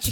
tu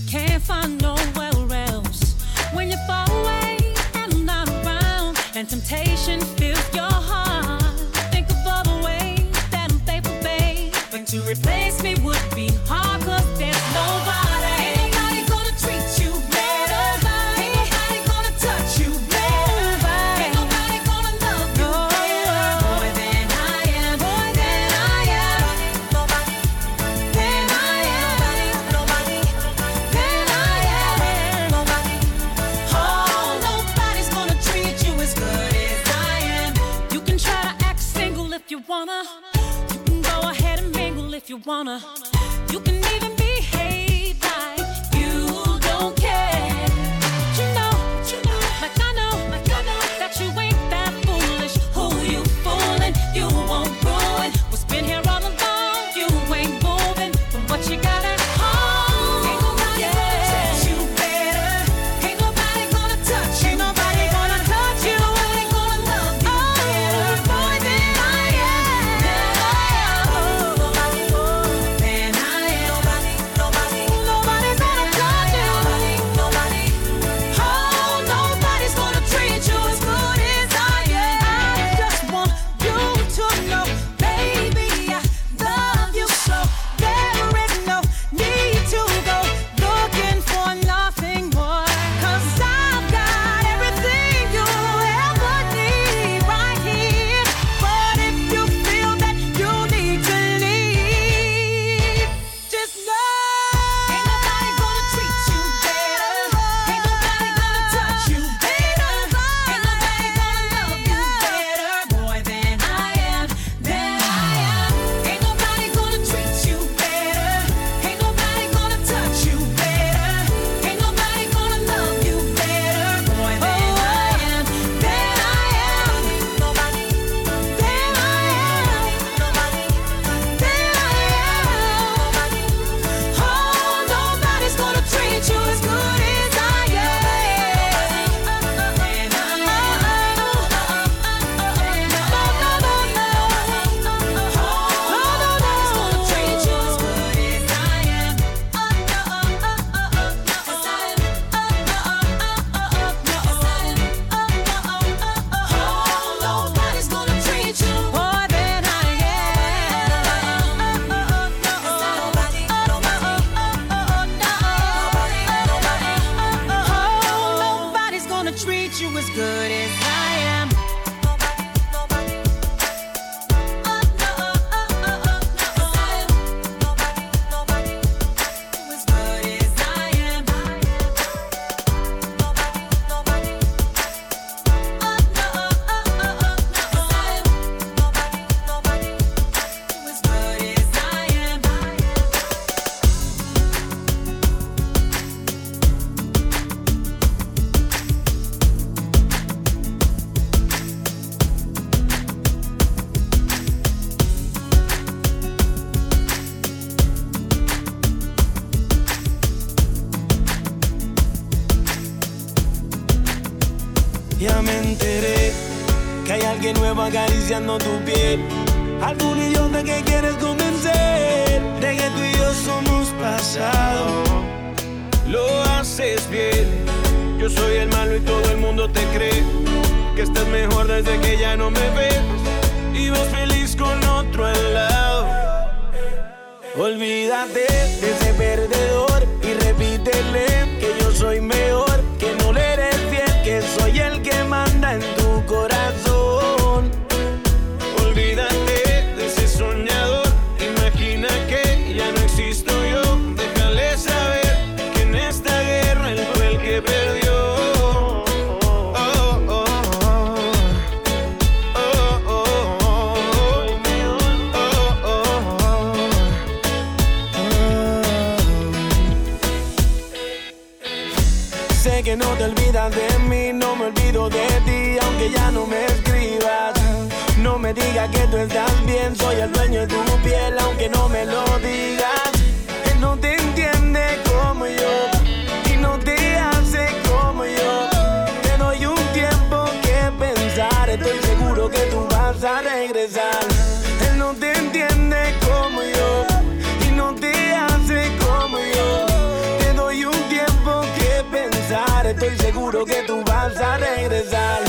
times I dated I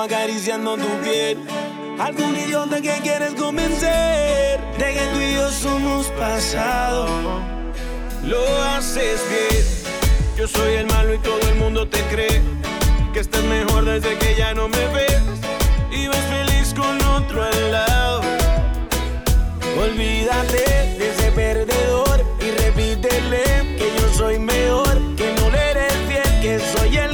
acariciando tu piel. Algún idiota que quieres convencer de que tú y yo somos pasado. Lo haces bien. Yo soy el malo y todo el mundo te cree que estás mejor desde que ya no me ves y ves feliz con otro al lado. Olvídate de ese perdedor y repítele que yo soy mejor, que no le eres fiel, que soy el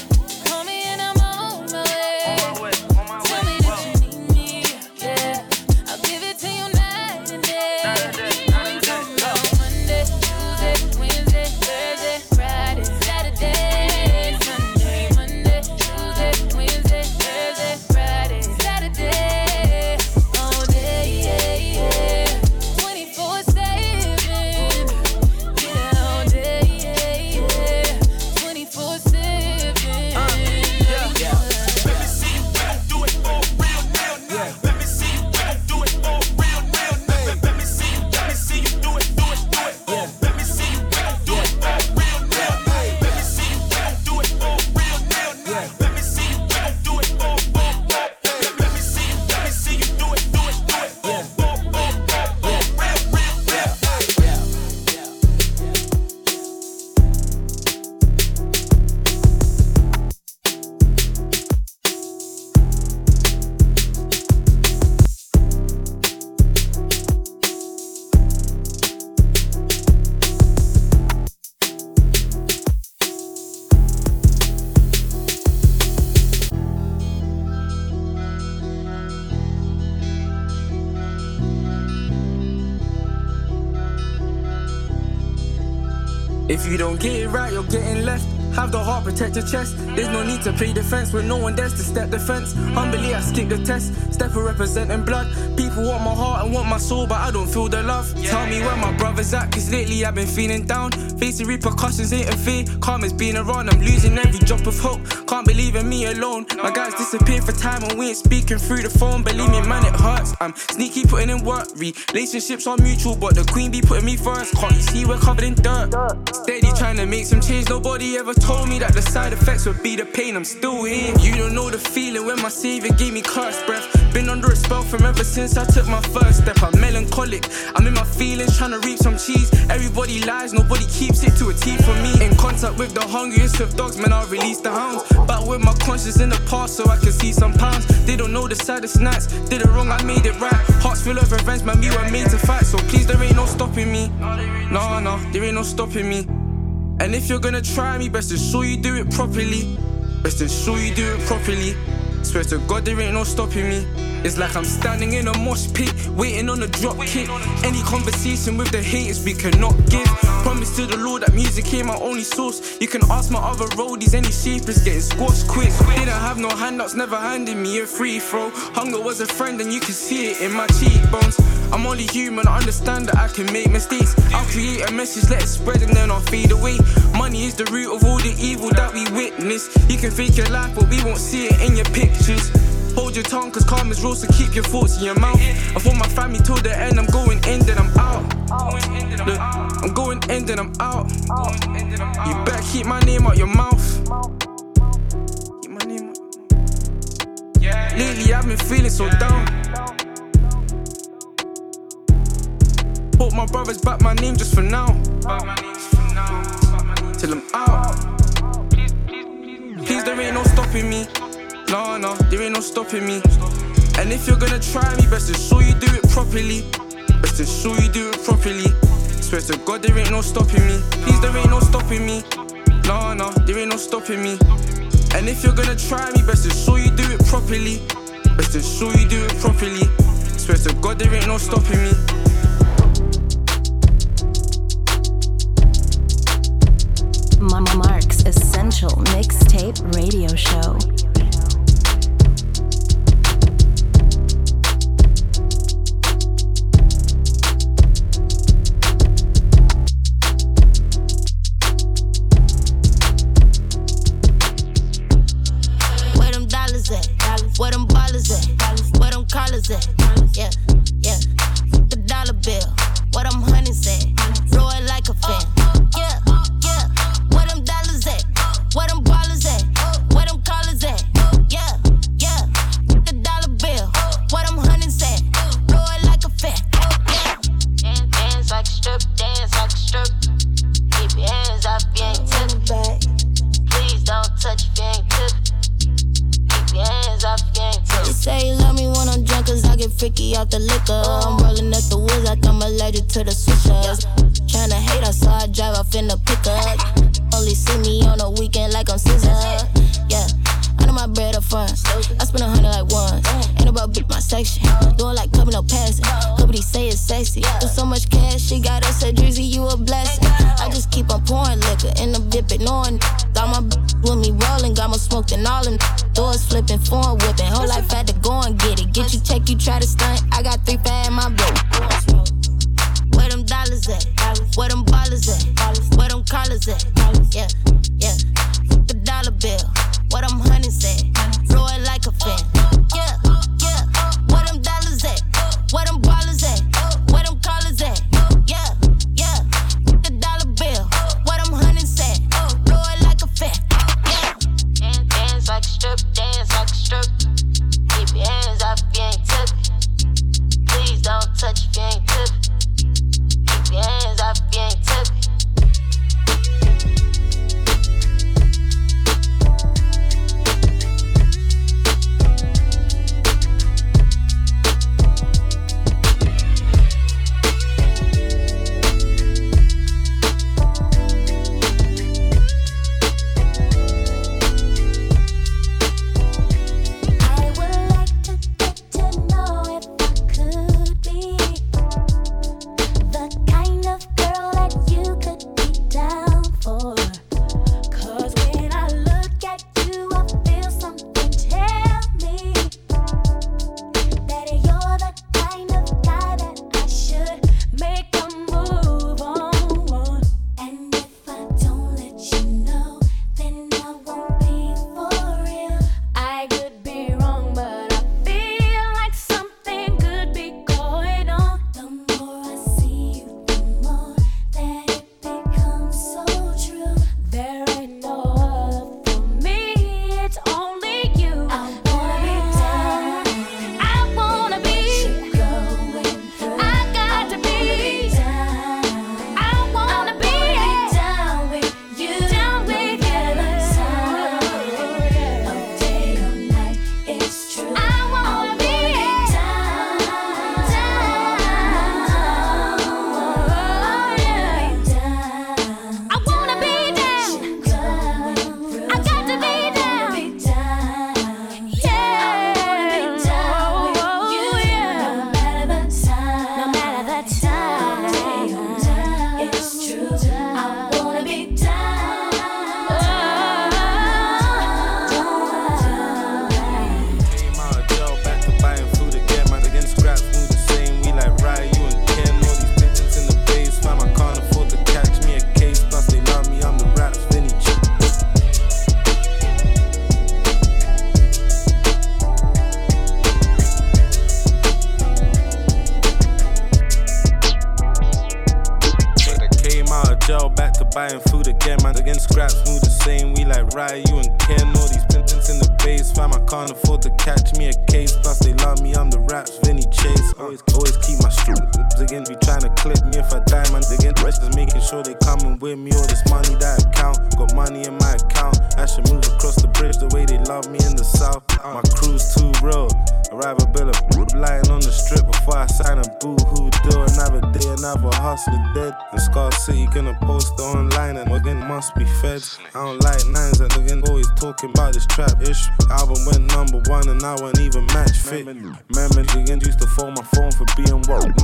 Protect your chest. There's no need to play defense when no one dares to step defense. Humbly, I skip the test. Step for representing blood. People want my heart and want my soul, but I don't feel the love. Tell me where my brother's at, cause lately I've been feeling down. Facing repercussions ain't a fear. Calm as being around, I'm losing every drop of hope. In me alone. My guys disappeared for time and we ain't speaking through the phone. Believe me, man, it hurts. I'm sneaky putting in work. Relationships are mutual, but the queen be putting me first. Can't you see we're covered in dirt? Steady trying to make some change. Nobody ever told me that the side effects would be the pain. I'm still here. You don't know the feeling when my savior gave me cursed breath. Been under a spell from ever since I took my first step. I'm melancholic. I'm in my feelings, trying to reap some cheese. Everybody lies, nobody keeps it to a T for me. In contact with the hungriest of dogs, man, I'll release the hounds. Back with my conscience in the past so I can see some pounds. They don't know the saddest nights. Did it wrong, I made it right. Hearts full of revenge, man, we were made to fight. So please, there ain't no stopping me. No, no, there ain't no stopping me. And if you're gonna try me, best ensure you do it properly. Best ensure you do it properly. Swear to God, there ain't no stopping me. It's like I'm standing in a mosh pit, waiting on a drop kick. Any conversation with the haters we cannot give. Promise to the Lord that music ain't my only source. You can ask my other roadies, any shapers getting squashed quick. Didn't have no handouts, never handed me a free throw. Hunger was a friend, and you can see it in my cheekbones. I'm only human, I understand that I can make mistakes. I'll create a message, let it spread, and then I'll fade away. Money is the root of all the evil that we witness. You can fake your life, but we won't see it in your pictures. Hold your tongue, cause calm is rules, so keep your thoughts in your mouth. I want my family till the end, I'm going in, then I'm out. I'm going in, then I'm out. You better keep my name out your mouth. Lately, I've been feeling so down. My brothers back my name just for now. Till I'm out. Please, there ain't no stopping me. No, no, there ain't no stopping me. And if you're gonna try me, best ensure you do it properly. Best ensure you do it properly. Swear to God, there ain't no stopping me. Please, there ain't no stopping me. No, no, there ain't no stopping me. And if you're gonna try me, best ensure you do it properly. Best ensure you do it properly. Swear to God, there ain't no stopping me. Mark's Essential Mixtape Radio Show.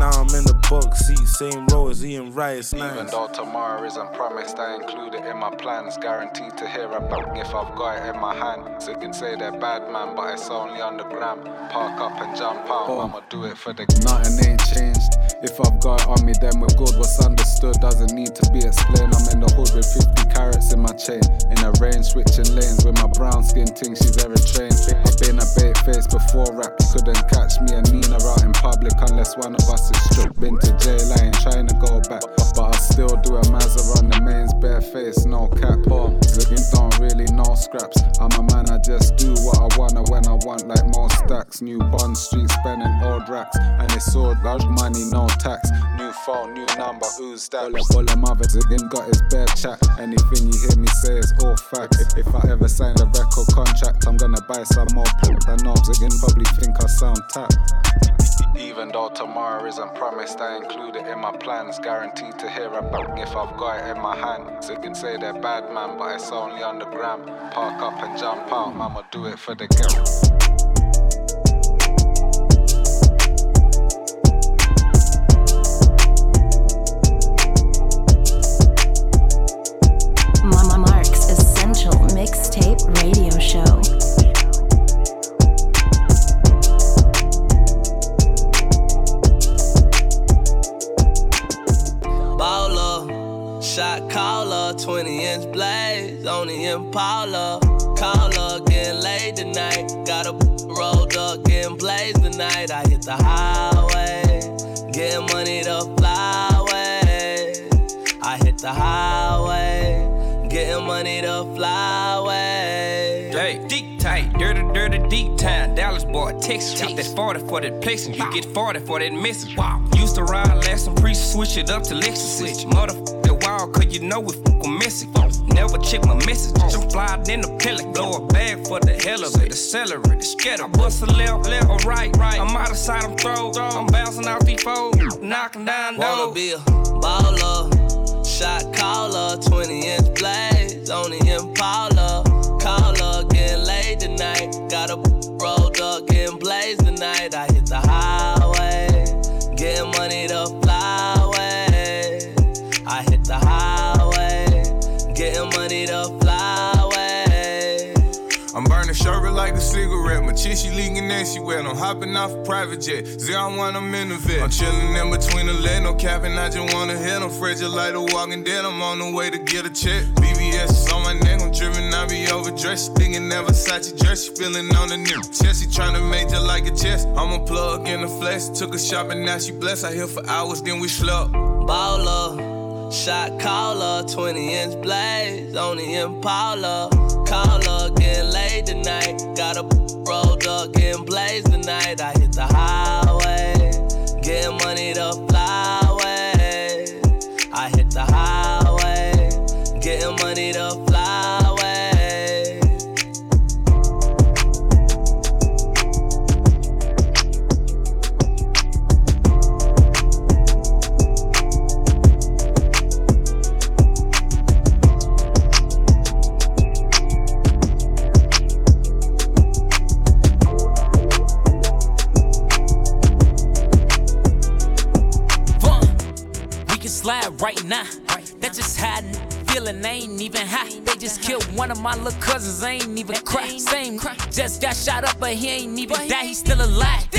Now I'm in the box seat, same row as Ian Wright. It's nice. Even though tomorrow isn't promised, I include it in my plans. Guaranteed to hear about if I've got it in my hand. So you can say they're bad man, but it's only on the gram. Park up and jump out, oh. I'ma do it for the. Nothing ain't changed. If I've got on me, then we're good. What's understood doesn't need to be explained. I'm in the hood with 50 carats in my chain. In a range, switching lanes with my brown skin ting, she's ever trained. I've been a bait face before rap. Couldn't catch me and Nina out in public unless one of us is stripped. Been to jail, I ain't trying to go back. But I still do a mazza on the mains, bare face, no cap. Oh, Ziggin don't really know scraps. I'm a man, I just do what I wanna when I want, like more stacks. New Bond Street spending old racks. And it's all large money, no tax. New phone, new number, who's that? All, of mother Ziggin got his bare chat. Anything you hear me say is all facts. If, if I ever sign a record contract, I'm gonna buy some more. I know Ziggin probably think I sound tapped. Even though tomorrow isn't promised, I include it in my plans. Guaranteed to hear about if I've got it in my hand. So you can say they're bad man, but it's only on the gram. Park up and jump out, mama do it for the girl. Texas. Got that 40 for that plexing. You get 40 for that message. Wow. Used to ride last and pre switch it up to Lexus. Switch. Motherfucker wild, cause you know we fuck with messy. Never check my message. I'm fly in the pellet. Blow a bag for the hell of it. The celery, the scatter. Bust a left, left, or right, right. I'm out of sight, I'm throw. I'm bouncing out these foes. Knocking down doors. Chishy leaking and she wet. I'm hopping off a private jet. Zero one, I'm in the vet. I'm chilling in between the lead, no capping. I just wanna hit. I'm fragile like a walking dead. I'm on the way to get a check. BBS is on my neck. I'm driven, I be overdressed. Thinking that Versace dress. She feeling on the new chest. She trying to major like a chest. I'm a plug in the flesh. Took a shopping, now she blessed. I here for hours, then we slept. Baller, shot caller, 20 inch blaze on the Impala. Caller, getting laid tonight. Got a rolled up, getting blazed tonight. I hit the highway, getting money to fly away. I hit the highway, getting money to fly shot up, but he ain't even die. He's still alive.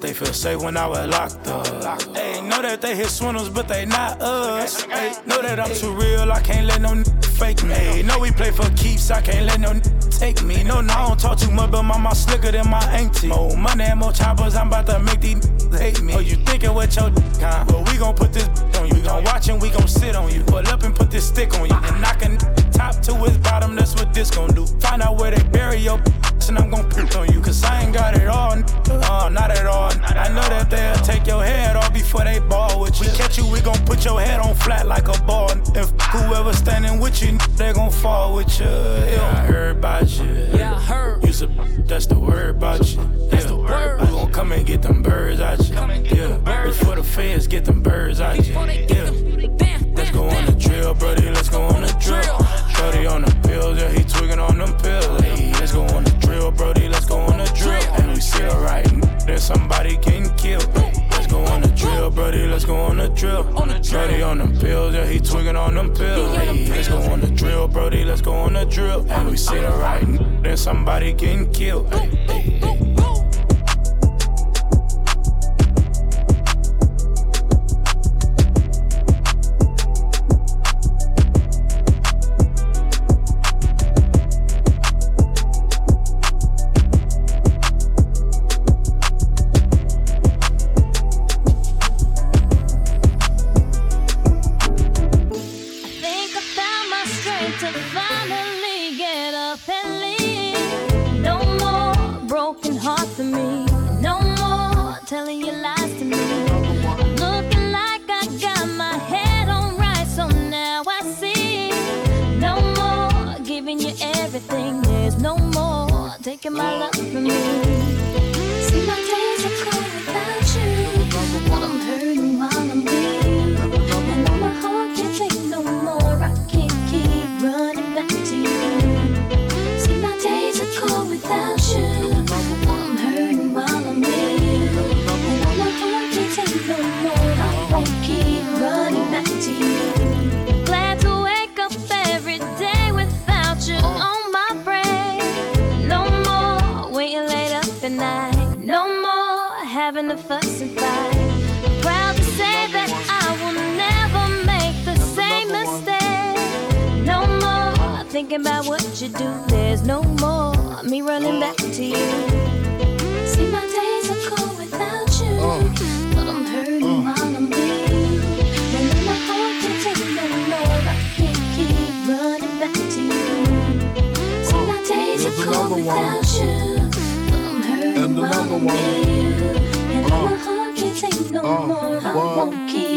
That they feel safe when I was locked up. Hey, know that they hit swindles, but they not us. Hey, know that I'm too real, I can't let no n- fake me. Hey, know we play for keeps, I can't let no n- take me. No, no, I don't talk too much, but my mouth slicker than my auntie. More money and more choppers, I'm about to make these n- hate me. Oh, you thinking what your d- huh? But we gon' put this on you. We gon' watch and we gon' sit on you. Pull up and put this stick on you. And knock a top to his bottom, that's what this gon' do. Find out where they bury your and I'm gon' We gon' put your head on flat like a ball. If whoever standing with you, they gon' fall with you. Yeah, I heard about you. Yeah, I heard. You's a, that's the word about you. That's yeah. the word. We gon' come and get them birds out you. Yeah, before the feds get them birds out you. Yeah. Let's go on the drill, brody. Let's go on the drill. Brody on the pills, yeah, he twigging on them pills. Hey, let's go on the drill, brody. Let's go on the drill. And we see right, there's somebody getting killed. Let's go on the drill, brody. Let's go on the drill. Brody on them pills, yeah, he twigging on them pills. Hey, let's go on the drill, brody. Let's go on the drill. And we see the right, then somebody getting killed. Hey, hey, thinking about what you do. There's no more me running back to you. See, my days are cold without you, but I'm hurting while I'm with you. And then my heart can take no more. I can't keep running back to you. See, my days are cold without you, but I'm hurting while I'm with you. And then my heart can't take no more. I won't keep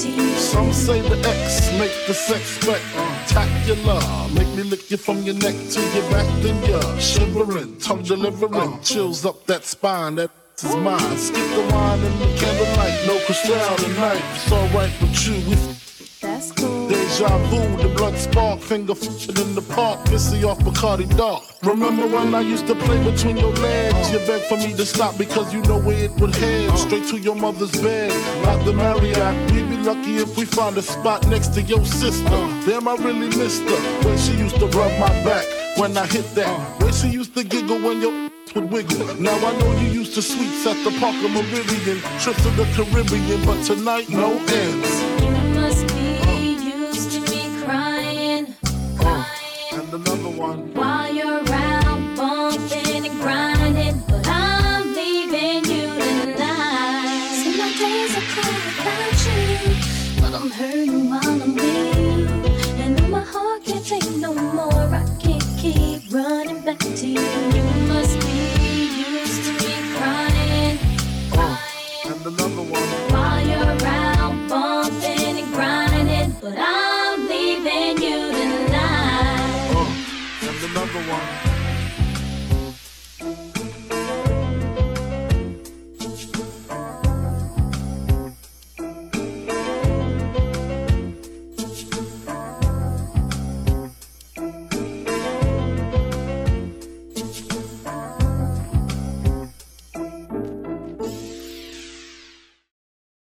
Some say the X make the sex spectacular. Make me lick you from your neck to your back, then you're shivering, tongue delivering, chills up that spine. That is mine. Skip the wine and the candlelight, no crystal tonight. It's alright with you. We That's cool. Deja vu, the blood spark, finger f***ing in the park, pissy off Bacardi Dark. Remember when I used to play between your legs? You begged for me to stop because you know where it would head. Straight to your mother's bed, not the Marriott. Lucky if we find a spot next to your sister. Damn, I really missed her when she used to rub my back when I hit that. When she used to giggle when your would wiggle. Now I know you used to suites at the Parker Meridien, trips to the Caribbean, but tonight no ends.